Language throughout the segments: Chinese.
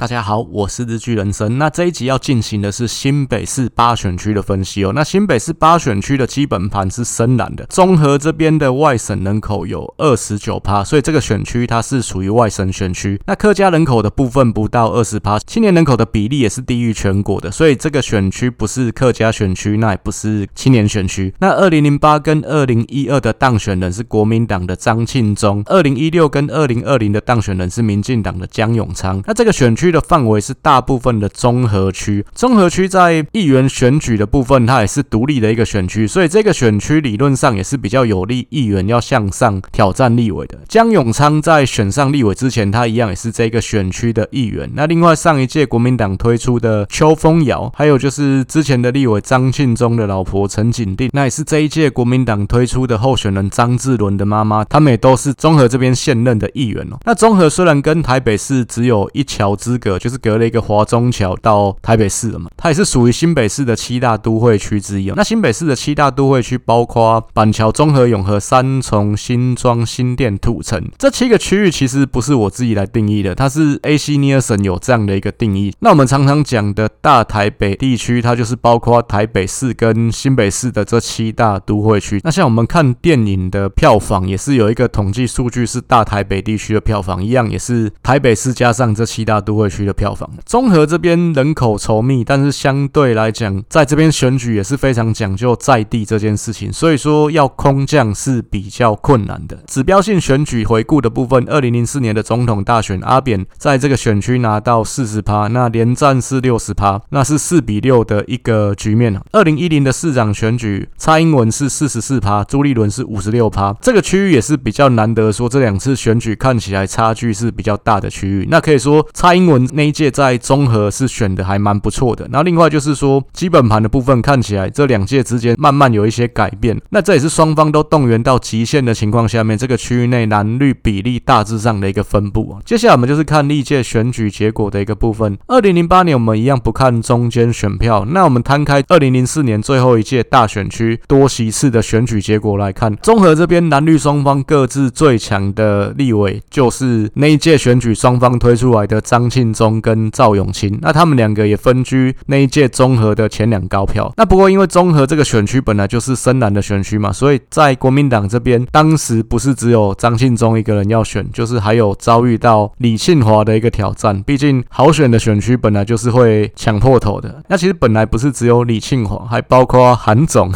大家好，我是日剧人生。那这一集要进行的是新北市八选区的分析哦。那新北市八选区的基本盘是深蓝的，中和这边的外省人口有二十九趴，所以这个选区它是属于外省选区。那客家人口的部分不到二十趴，青年人口的比例也是低于全国的，所以这个选区不是客家选区，那也不是青年选区。那二零零八跟二零一二的当选人是国民党的张庆忠，二零一六跟二零二零的当选人是民进党的江永昌。那这个选区。的范围是大部分的综合区，综合区在议员选举的部分，它也是独立的一个选区，所以这个选区理论上也是比较有利议员要向上挑战立委的。江永昌在选上立委之前，他一样也是这个选区的议员。那另外上一届国民党推出的邱风尧，还有就是之前的立委张庆忠的老婆陈景定，那也是这一届国民党推出的候选人张志伦的妈妈，他们也都是综合这边现任的议员哦。那综合虽然跟台北市只有一桥之隔，就是隔了一个华中桥到台北市了嘛，它也是属于新北市的七大都会区之一哦。那新北市的七大都会区包括板桥、中和、永和、三重、新庄、新店、土城这七个区域，其实不是我自己来定义的，它是 AC Nielsen 有这样的一个定义。那我们常常讲的大台北地区，它就是包括台北市跟新北市的这七大都会区。那像我们看电影的票房，也是有一个统计数据，是大台北地区的票房一样，也是台北市加上这七大都会区的票房。综合这边人口稠密，但是相对来讲，在这边选举也是非常讲究在地这件事情，所以说要空降是比较困难的。指标性选举回顾的部分，二零零四年的总统大选，阿扁在这个选区拿到四十趴，那连战是六十趴，那是四比六的一个局面。二零一零的市长选举，蔡英文是四十四趴，朱立伦是五十六趴，这个区域也是比较难得说这两次选举看起来差距是比较大的区域。那可以说蔡英文那一届在综合是选的还蛮不错的，然后另外就是说基本盘的部分看起来这两届之间慢慢有一些改变，那这也是双方都动员到极限的情况下面，这个区域内蓝绿比例大致上的一个分布。接下来我们就是看历届选举结果的一个部分。二零零八年我们一样不看中间选票，那我们摊开二零零四年最后一届大选区多席次的选举结果来看，综合这边蓝绿双方各自最强的立委就是那一届选举双方推出来的张庆信忠跟赵永清，那他们两个也分居那一届综合的前两高票。那不过因为综合这个选区本来就是深蓝的选区嘛，所以在国民党这边当时不是只有张庆忠一个人要选，就是还有遭遇到李庆华的一个挑战。毕竟好选的选区本来就是会抢破头的。那其实本来不是只有李庆华，还包括韩总。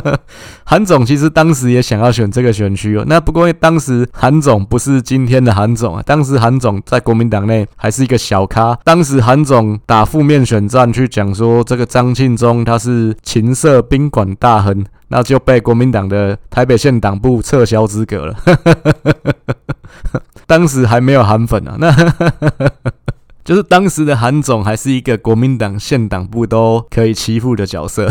韩总其实当时也想要选这个选区哦。那不过当时韩总不是今天的韩总啊，当时韩总在国民党内还是一个小咖。当时韩总打负面选战去讲说，这个张庆忠他是情色宾馆大亨，那就被国民党的台北县党部撤销资格了。当时还没有韩粉啊，那 就是当时的韩总还是一个国民党县党部都可以欺负的角色。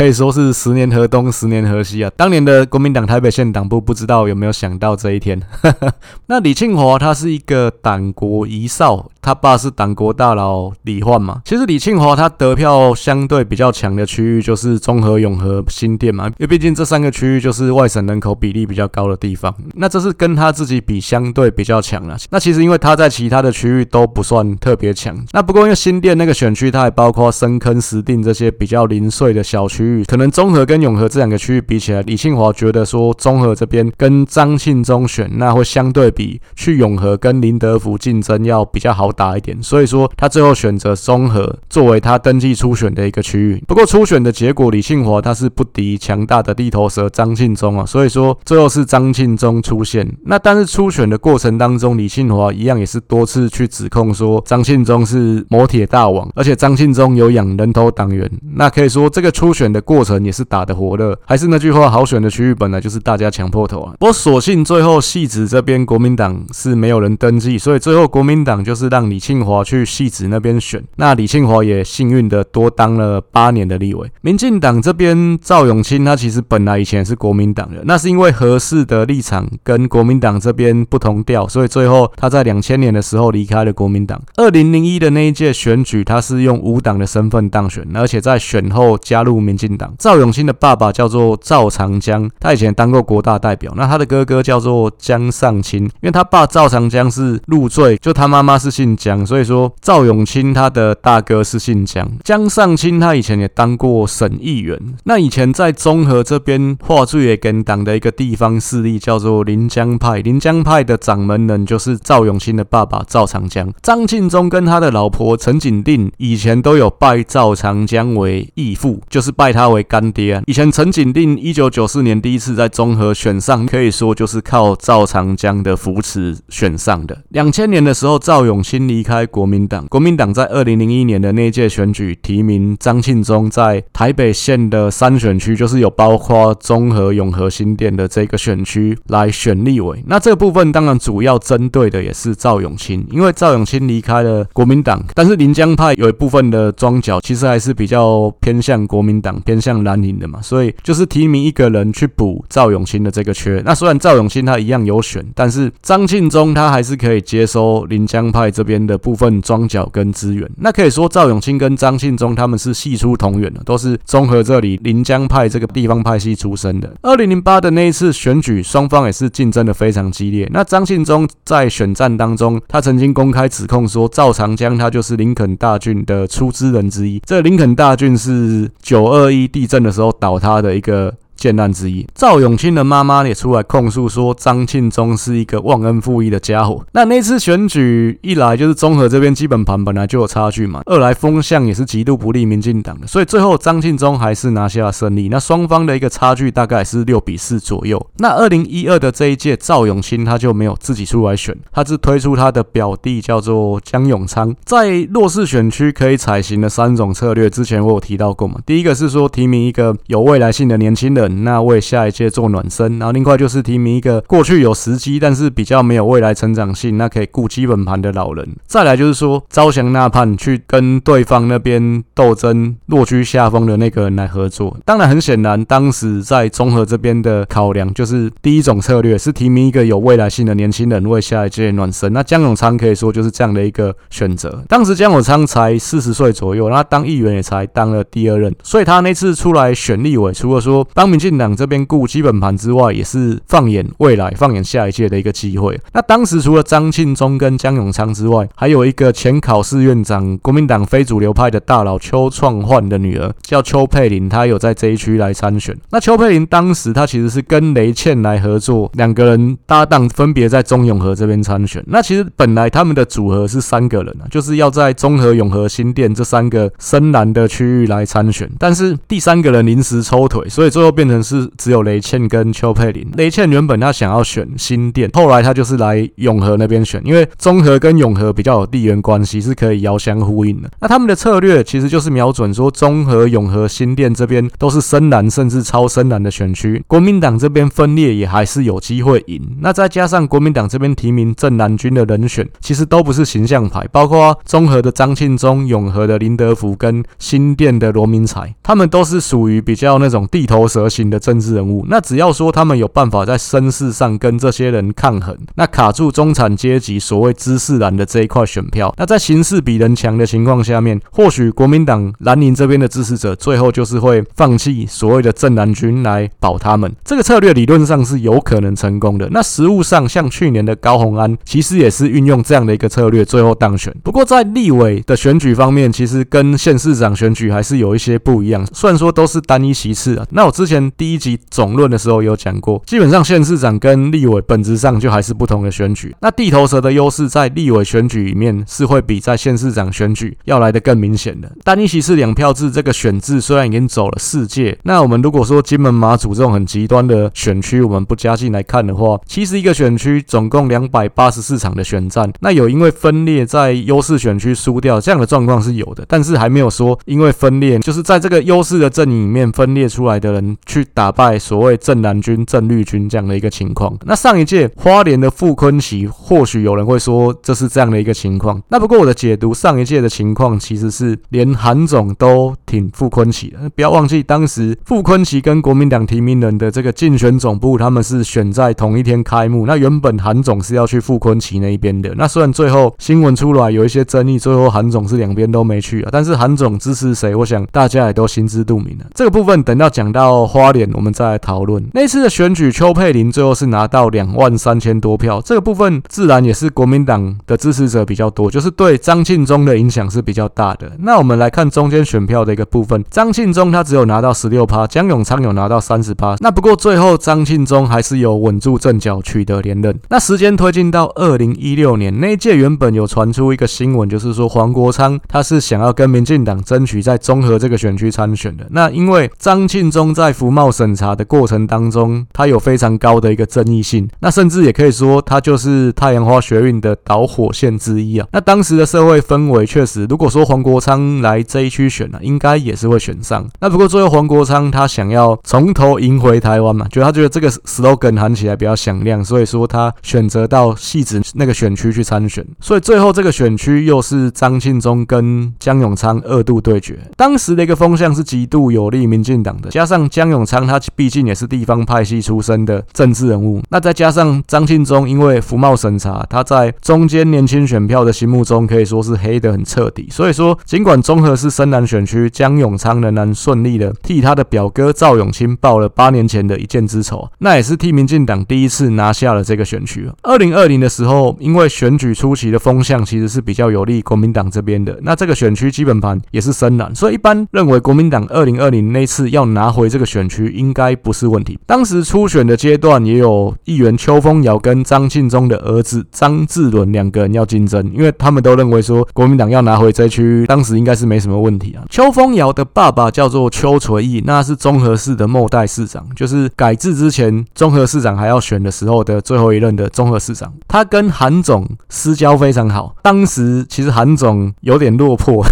可以说是十年河东，十年河西啊！当年的国民党台北县党部不知道有没有想到这一天。那李庆华他是一个党国遗少，他爸是党国大佬李焕嘛。其实李庆华他得票相对比较强的区域就是中和、永和、新店嘛，因为毕竟这三个区域就是外省人口比例比较高的地方。那这是跟他自己比相对比较强了。那其实因为他在其他的区域都不算特别强。那不过因为新店那个选区，它还包括深坑、石碇这些比较零碎的小区域。可能中和跟永和这两个区域比起来，李庆华觉得说中和这边跟张庆忠选，那会相对比去永和跟林德福竞争要比较好打一点，所以说他最后选择中和作为他登记初选的一个区域。不过初选的结果，李庆华他是不敌强大的地头蛇张庆忠啊，所以说最后是张庆忠出现。那但是初选的过程当中，李庆华一样也是多次去指控说张庆忠是摩铁大王，而且张庆忠有养人头党员。那可以说这个初选的。过程也是打得火热，还是那句话，好选的区域本来就是大家抢破头啊。不过所幸最后汐止这边国民党是没有人登记，所以最后国民党就是让让李庆华去汐止那边选。那李庆华也幸运的多当了八年的立委。民进党这边赵永清他其实本来以前是国民党的，那是因为合适的立场跟国民党这边不同调，所以最后他在两千年的时候离开了国民党。二零零一的那一届选举，他是用无党的身份当选，而且在选后加入民进党。赵永清的爸爸叫做赵长江，他以前当过国大代表。那他的哥哥叫做江上清，因为他爸赵长江是入赘，就他妈妈是姓姓江，所以说赵永清他的大哥是姓江。江上清他以前也当过省议员。那以前在中和这边话最也跟党的一个地方势力叫做临江派，临江派的掌门人就是赵永清的爸爸赵长江。张庆忠跟他的老婆陈景定以前都有拜赵长江为义父，就是拜他为干爹。以前陈景定一九九四年第一次在中和选上，可以说就是靠赵长江的扶持选上的。两千年的时候，赵永清离开国民党，国民党在二零零一年的那一届选举提名张庆忠在台北县的三选区，就是有包括中和、永和、新店的这个选区来选立委。那这个部分当然主要针对的也是赵永清，因为赵永清离开了国民党，但是临江派有一部分的庄脚其实还是比较偏向国民党、偏向蓝营的嘛，所以就是提名一个人去补赵永清的这个缺。那虽然赵永清他一样有选，但是张庆忠他还是可以接收临江派这边边的部分庄脚跟资源。那可以说赵永清跟张庆忠他们是系出同源的，都是综合这里临江派这个地方派系出身的。二零零八的那一次选举，双方也是竞争的非常激烈。那张庆忠在选战当中，他曾经公开指控说赵长江他就是林肯大郡的出资人之一。这林肯大郡是九二一地震的时候倒塌的一个。建案之一，赵永清的妈妈也出来控诉说，张庆忠是一个忘恩负义的家伙。那那次选举一来就是中和这边基本盘本来就有差距嘛，二来风向也是极度不利民进党的，所以最后张庆忠还是拿下了胜利。那双方的一个差距大概是六比四左右。那二零一二的这一届，赵永清他就没有自己出来选，他是推出他的表弟叫做江永昌，在弱势选区可以采行的三种策略，之前我有提到过嘛。第一个是说提名一个有未来性的年轻人。那为下一届做暖身，然后另外就是提名一个过去有时机，但是比较没有未来成长性，那可以顾基本盘的老人。再来就是说招降纳叛，去跟对方那边斗争落居下风的那个人来合作。当然很显然，当时在中和这边的考量就是第一种策略是提名一个有未来性的年轻人为下一届暖身。那江永昌可以说就是这样的一个选择。当时江永昌才四十岁左右，那当议员也才当了第二任，所以他那次出来选立委，除了说当民进党这边顾基本盘之外，也是放眼未来、放眼下一届的一个机会。那当时除了张庆忠跟江永昌之外，还有一个前考试院长、国民党非主流派的大佬邱创焕的女儿叫邱佩玲，她有在这一区来参选。那邱佩玲当时她其实是跟雷倩来合作，两个人搭档，分别在中永和这边参选。那其实本来他们的组合是三个人啊，就是要在中和、永和、新店这三个深蓝的区域来参选，但是第三个人临时抽腿，所以最后变。成是只有雷倩跟邱佩玲。雷倩原本他想要选新店，后来他就是来永和那边选，因为中和跟永和比较有地缘关系，是可以遥相呼应的。那他们的策略其实就是瞄准说，中和、永和、新店这边都是深蓝甚至超深蓝的选区，国民党这边分裂也还是有机会赢。那再加上国民党这边提名正南军的人选，其实都不是形象牌，包括中和的张庆忠、永和的林德福跟新店的罗明才，他们都是属于比较那种地头蛇型。的政治人物，那只要说他们有办法在声势上跟这些人抗衡，那卡住中产阶级所谓知识蓝的这一块选票，那在形势比人强的情况下面，或许国民党蓝营这边的支持者最后就是会放弃所谓的正蓝军来保他们。这个策略理论上是有可能成功的。那实务上，像去年的高虹安，其实也是运用这样的一个策略，最后当选。不过在立委的选举方面，其实跟县市长选举还是有一些不一样。虽然说都是单一席次啊，那我之前。第一集总论的时候有讲过，基本上县市长跟立委本质上就还是不同的选举。那地头蛇的优势在立委选举里面是会比在县市长选举要来得更明显的。单一席次两票制这个选制虽然已经走了四届，那我们如果说金门马祖这种很极端的选区，我们不加进来看的话，其实一个选区总共两百八十四场的选战，那有因为分裂在优势选区输掉这样的状况是有的，但是还没有说因为分裂就是在这个优势的阵营里面分裂出来的人去。打败所谓正蓝军、正绿军这样的一个情况。那上一届花莲的傅崐萁，或许有人会说这是这样的一个情况。那不过我的解读，上一届的情况其实是连韩总都挺傅崐萁的。不要忘记，当时傅崐萁跟国民党提名人的这个竞选总部，他们是选在同一天开幕。那原本韩总是要去傅崐萁那一边的。那虽然最后新闻出来有一些争议，最后韩总是两边都没去啊。但是韩总支持谁，我想大家也都心知肚明了。这个部分等到讲到花。花莲，我们再来讨论那次的选举。邱佩玲最后是拿到两万三千多票，这个部分自然也是国民党的支持者比较多，就是对张庆忠的影响是比较大的。那我们来看中间选票的一个部分，张庆忠他只有拿到十六趴，江永昌有拿到三十趴。那不过最后张庆忠还是有稳住阵脚，取得连任。那时间推进到二零一六年那一届，原本有传出一个新闻，就是说黄国昌他是想要跟民进党争取在中和这个选区参选的。那因为张庆忠在貌审查的过程当中，他有非常高的一个争议性，那甚至也可以说他就是太阳花学运的导火线之一啊。那当时的社会氛围确实，如果说黄国昌来这一区选呢、啊，应该也是会选上。那不过最后黄国昌他想要从头赢回台湾嘛，觉得他觉得这个 slogan 喊起来比较响亮，所以说他选择到汐止那个选区去参选。所以最后这个选区又是张庆忠跟江永昌二度对决。当时的一个风向是极度有利民进党的，加上江永永昌他毕竟也是地方派系出身的政治人物，那再加上张庆忠因为福茂审查，他在中间年轻选票的心目中可以说是黑得很彻底。所以说，尽管中和是深蓝选区，江永昌仍然顺利的替他的表哥赵永清报了八年前的一箭之仇，那也是替民进党第一次拿下了这个选区。二零二零的时候，因为选举初期的风向其实是比较有利国民党这边的，那这个选区基本盘也是深蓝，所以一般认为国民党二零二零那次要拿回这个选区应该不是问题。当时初选的阶段也有议员邱风尧跟张庆忠的儿子张志伦两个人要竞争，因为他们都认为说国民党要拿回这区，当时应该是没什么问题啊。邱风尧的爸爸叫做邱垂义，那是中和市的末代市长，就是改制之前中和市长还要选的时候的最后一任的中和市长。他跟韩总私交非常好，当时其实韩总有点落魄，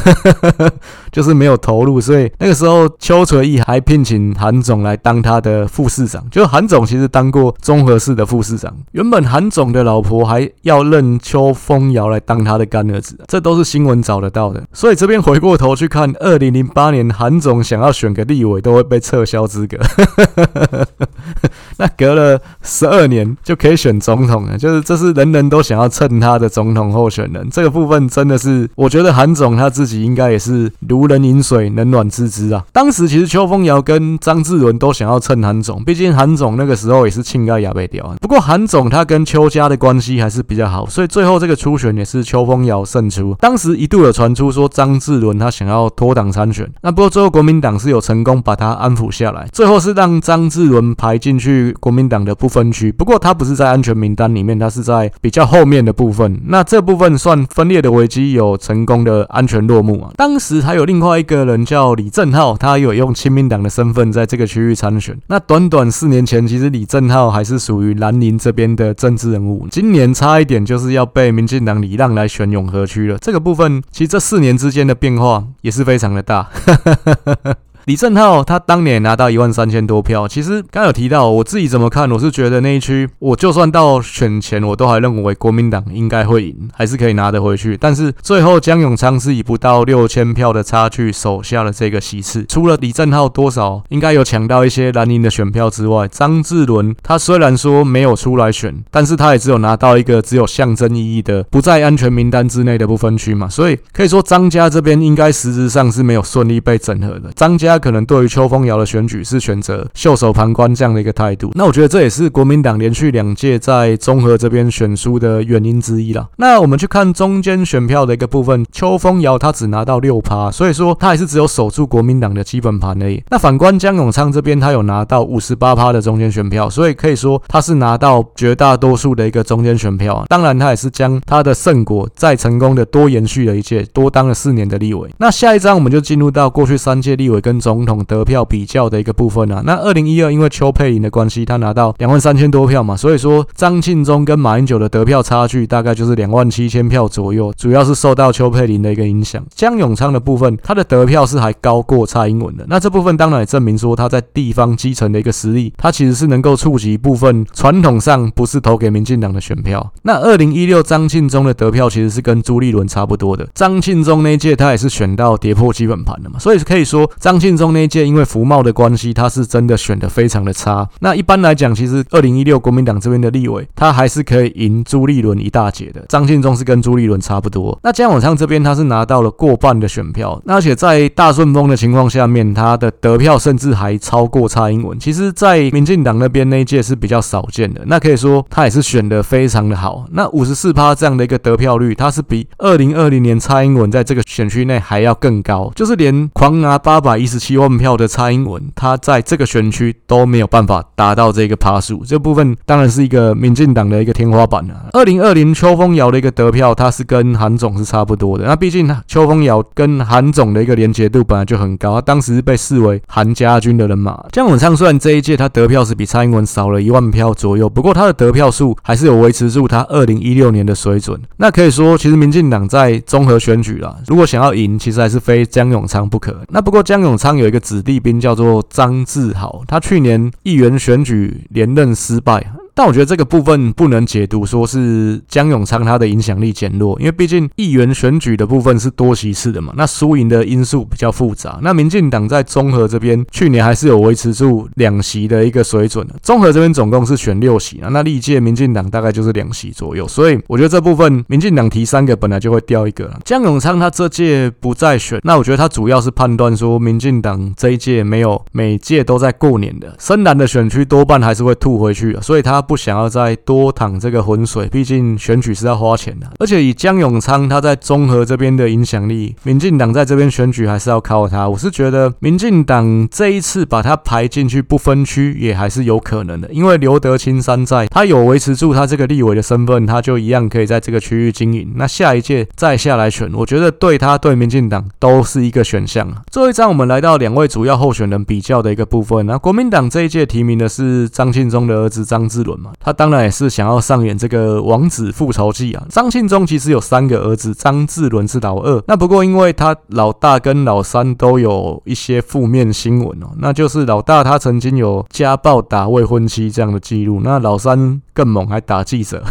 就是没有投入，所以那个时候邱垂义还聘请韩总来当他的副市长。就韩总其实当过综合市的副市长，原本韩总的老婆还要认邱风尧来当他的干儿子，这都是新闻找得到的。所以这边回过头去看，二零零八年韩总想要选个立委都会被撤销资格，那隔了十二年就可以选总统了，就是这是人人都想要蹭他的总统候选人。这个部分真的是，我觉得韩总他自己应该也是如人饮水，冷暖自知啊。当时其实邱风尧跟张志伦都想要蹭韩总，毕竟韩总那个时候也是亲家也被掉。不过韩总他跟邱家的关系还是比较好，所以最后这个初选也是邱风尧胜出。当时一度有传出说张志伦他想要脱党参选，那不过最后国民党是有成功把他安抚下来，最后是让张志伦排进去国民党的不分区。不过他不是在安全名单里面，他是在比较后面的部分。那这部分算分裂的危机有成功的安全落幕啊。当时还有另外一个人叫李正浩，他有用亲民党的身份在这个区域参选。那短短四年前，其实李正浩还是属于蓝营这边的政治人物。今年差一点就是要被民进党礼让来选永和区了。这个部分其实这四年之间的变化也是非常的大。李正浩他当年拿到一万三千多票，其实刚有提到，我自己怎么看？我是觉得那一区，我就算到选前，我都还认为国民党应该会赢，还是可以拿得回去。但是最后江永昌是以不到六千票的差距守下了这个席次。除了李正浩多少应该有抢到一些蓝营的选票之外，张志伦他虽然说没有出来选，但是他也只有拿到一个只有象征意义的不在安全名单之内的不分区嘛，所以可以说张家这边应该实质上是没有顺利被整合的。张家。可能对于邱风尧的选举是选择袖手旁观这样的一个态度，那我觉得这也是国民党连续两届在中和这边选输的原因之一啦。那我们去看中间选票的一个部分，邱风尧他只拿到六趴，所以说他还是只有守住国民党的基本盘而已。那反观江永昌这边，他有拿到五十八趴的中间选票，所以可以说他是拿到绝大多数的一个中间选票。当然，他也是将他的胜果再成功的多延续了一届，多当了四年的立委。那下一章我们就进入到过去三届立委跟总统得票比较的一个部分啊，那二零一二因为邱佩玲的关系，他拿到两万三千多票嘛，所以说张庆忠跟马英九的得票差距大概就是两万七千票左右，主要是受到邱佩玲的一个影响。江永昌的部分，他的得票是还高过蔡英文的，那这部分当然也证明说他在地方基层的一个实力，他其实是能够触及部分传统上不是投给民进党的选票。那二零一六张庆忠的得票其实是跟朱立伦差不多的，张庆忠那一届他也是选到跌破基本盘的嘛，所以可以说张庆中那一届因为服贸的关系，他是真的选的非常的差。那一般来讲，其实二零一六国民党这边的立委，他还是可以赢朱立伦一大截的。张庆忠是跟朱立伦差不多。那江永昌这边他是拿到了过半的选票，那而且在大顺风的情况下面，他的得票甚至还超过蔡英文。其实，在民进党那边那一届是比较少见的。那可以说他也是选的非常的好。那五十四趴这样的一个得票率，他是比二零二零年蔡英文在这个选区内还要更高，就是连狂拿八百一十七万票的蔡英文，他在这个选区都没有办法达到这个趴数。这部分当然是一个民进党的一个天花板了。二零二零邱风尧的一个得票，他是跟韩总是差不多的。那毕竟邱风尧跟韩总的一个连结度本来就很高，他当时被视为韩家军的人马。江永昌虽然这一届他得票是比蔡英文少了一万票左右，不过他的得票数还是有维持住他二零一六年的水准。那可以说，其实民进党在综合选举啦，如果想要赢，其实还是非江永昌不可。那不过江永昌有一个子弟兵叫做张志豪，他去年议员选举连任失败。但我觉得这个部分不能解读说是江永昌他的影响力减弱，因为毕竟议员选举的部分是多席次的嘛，那输赢的因素比较复杂。那民进党在中和这边去年还是有维持住两席的一个水准的，中和这边总共是选六席啊，那历届民进党大概就是两席左右，所以我觉得这部分民进党提三个本来就会掉一个。江永昌他这届不再选，那我觉得他主要是判断说民进党这一届没有每届都在过年的深蓝的选区多半还是会吐回去，所以他。不想要再多淌这个浑水，毕竟选举是要花钱的。而且以江永昌他在中和这边的影响力，民进党在这边选举还是要靠他。我是觉得民进党这一次把他排进去不分区也还是有可能的，因为留得青山在，他有维持住他这个立委的身份，他就一样可以在这个区域经营。那下一届再下来选，我觉得对他对民进党都是一个选项。最后一张，我们来到两位主要候选人比较的一个部分。那国民党这一届提名的是张庆忠的儿子张志伦。他当然也是想要上演这个王子复仇记啊。张庆忠其实有三个儿子，张志伦是老二。那不过因为他老大跟老三都有一些负面新闻哦，那就是老大他曾经有家暴打未婚妻这样的记录，那老三更猛，还打记者。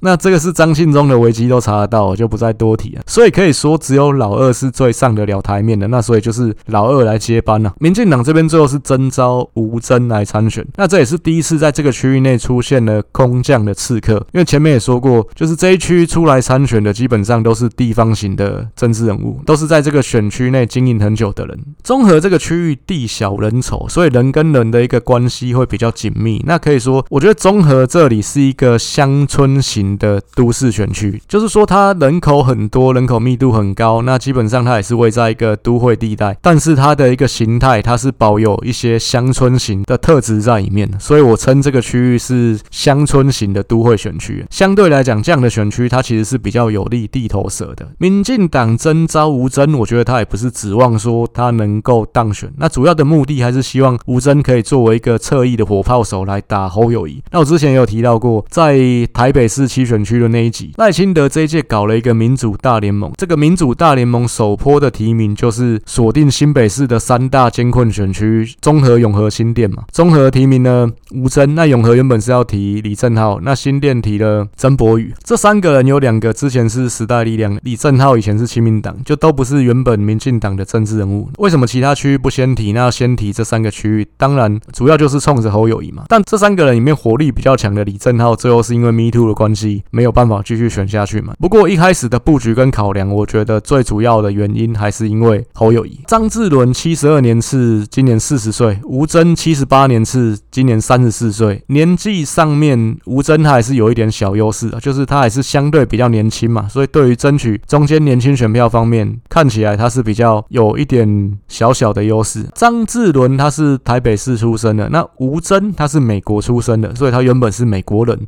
那这个是张庆忠的危机都查得到，就不再多提了。所以可以说，只有老二是最上得了台面的。那所以就是老二来接班了。民进党这边最后是征召吴峥来参选。那这也是第一次在这个区域内出现了空降的刺客。因为前面也说过，就是这一区出来参选的基本上都是地方型的政治人物，都是在这个选区内经营很久的人。综合这个区域地小人稠，所以人跟人的一个关系会比较紧密。那可以说，我觉得综合这里是一个乡村型。的都市选区，就是说它人口很多，人口密度很高，那基本上它也是位在一个都会地带，但是它的一个形态，它是保有一些乡村型的特质在里面，所以我称这个区域是乡村型的都会选区。相对来讲，这样的选区它其实是比较有利地头蛇的。民进党征召吴峥，我觉得他也不是指望说他能够当选，那主要的目的还是希望吴峥可以作为一个侧翼的火炮手来打侯友谊。那我之前也有提到过，在台北市。七选区的那一集，赖清德这一届搞了一个民主大联盟。这个民主大联盟首波的提名就是锁定新北市的三大艰困选区：中和、永和、新店嘛。中和提名呢吴峥，那永和原本是要提李正浩，那新店提了曾博宇。这三个人有两个之前是时代力量，李正浩以前是亲民党，就都不是原本民进党的政治人物。为什么其他区域不先提？那先提这三个区域，当然主要就是冲着侯友谊嘛。但这三个人里面火力比较强的李正浩，最后是因为 Me Too 的关系。没有办法继续选下去嘛。不过一开始的布局跟考量，我觉得最主要的原因还是因为侯友谊。张志伦七十二年是，今年四十岁；吴征七十八年是，今年三十四岁。年纪上面，吴征他还是有一点小优势，就是他还是相对比较年轻嘛，所以对于争取中间年轻选票方面，看起来他是比较有一点小小的优势。张志伦他是台北市出生的，那吴峥他是美国出生的，所以他原本是美国人。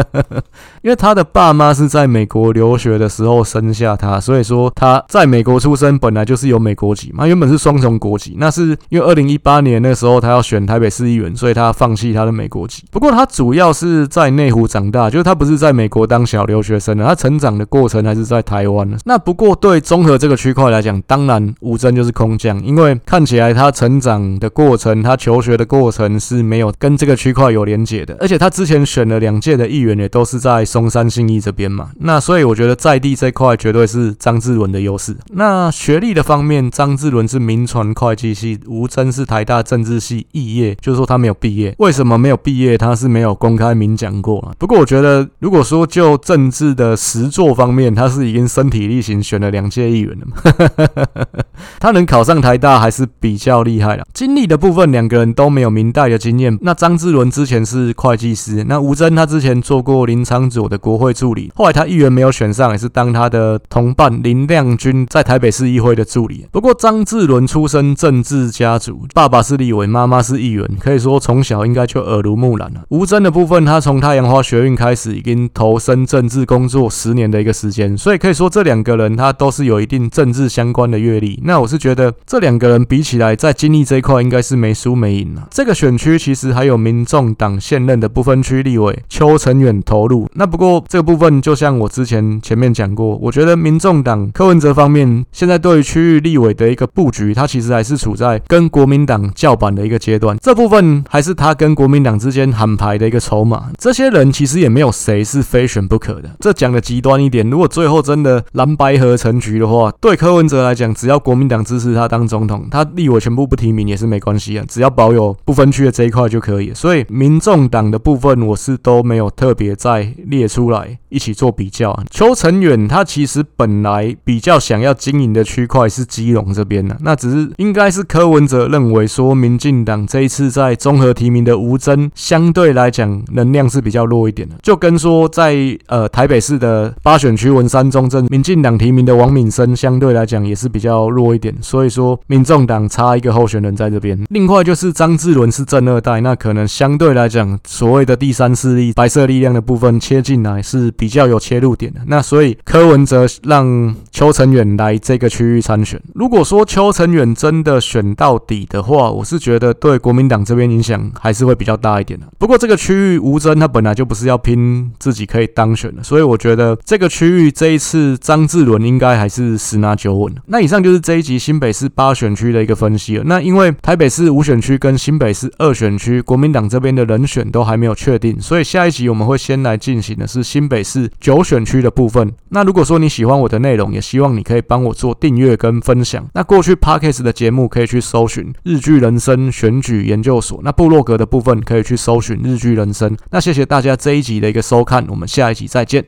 因为他的爸妈是在美国留学的时候生下他，所以说他在美国出生，本来就是有美国籍嘛。原本是双重国籍，那是因为二零一八年那时候他要选台北市议员，所以他放弃他的美国籍。不过他主要是在内湖长大，就是他不是在美国当小留学生的，他成长的过程还是在台湾的。那不过对综合这个区块来讲，当然吴峥就是空降，因为看起来他成长的过程，他求学的过程是没有跟这个区块有连结的，而且他之前选了两届的议员也都是在。松山信义这边嘛，那所以我觉得在地这块绝对是张志伦的优势。那学历的方面，张志伦是民传会计系，吴峥是台大政治系肄业，就是说他没有毕业。为什么没有毕业？他是没有公开明讲过。不过我觉得，如果说就政治的实作方面，他是已经身体力行选了两届议员 他能考上台大还是比较厉害了。经历的部分，两个人都没有明代的经验。那张志伦之前是会计师，那吴峥他之前做过林昶佐的国会助理，后来他议员没有选上，也是当他的同伴林亮君在台北市议会的助理。不过张志伦出身政治家族，爸爸是立委，妈妈是议员，可以说从小应该就耳濡目染了。吴峥的部分，他从太阳花学运开始，已经投身政治工作十年的一个时间，所以可以说这两个人他都是有一定政治相关的阅历。那我是觉得这两个人比起来，在经历这一块应该是没输没赢了。这个选区其实还有民众党现任的不分区立委邱成远投入。那不过这个部分，就像我之前前面讲过，我觉得民众党柯文哲方面现在对于区域立委的一个布局，他其实还是处在跟国民党叫板的一个阶段。这部分还是他跟国民党之间喊牌的一个筹码。这些人其实也没有谁是非选不可的。这讲的极端一点，如果最后真的蓝白合成局的话，对柯文哲来讲，只要国民党支持他当总统，他立委全部不提名也是没关系啊，只要保有不分区的这一块就可以。所以民众党的部分，我是都没有特别再列出来一起做比较。邱成远他其实本来比较想要经营的区块是基隆这边的，那只是应该是柯文哲认为说，民进党这一次在综合提名的吴征相对来讲能量是比较弱一点的，就跟说在呃台北市的八选区文山中正，民进党提名的王敏生相对来讲也是比较弱一点，所以说民众党差一个候选人在这边。另外就是张志伦是政二代，那可能相对来讲所谓的第三势力白色力量的部分切进来是比较有切入点的，那所以柯文哲让邱成远来这个区域参选。如果说邱成远真的选到底的话，我是觉得对国民党这边影响还是会比较大一点的。不过这个区域吴峥他本来就不是要拼自己可以当选的，所以我觉得这个区域这一次张志伦应该还是十拿九稳。那以上就是这一集新北市八选区的一个分析了。那因为台北市五选区跟新北市二选区，国民党这边的人选都还没有确定，所以下一集我们会先来进行的是新北市是九选区的部分。那如果说你喜欢我的内容，也希望你可以帮我做订阅跟分享。那过去 Parkes 的节目可以去搜寻日剧人生选举研究所，那部落格的部分可以去搜寻日剧人生。那谢谢大家这一集的一个收看，我们下一集再见。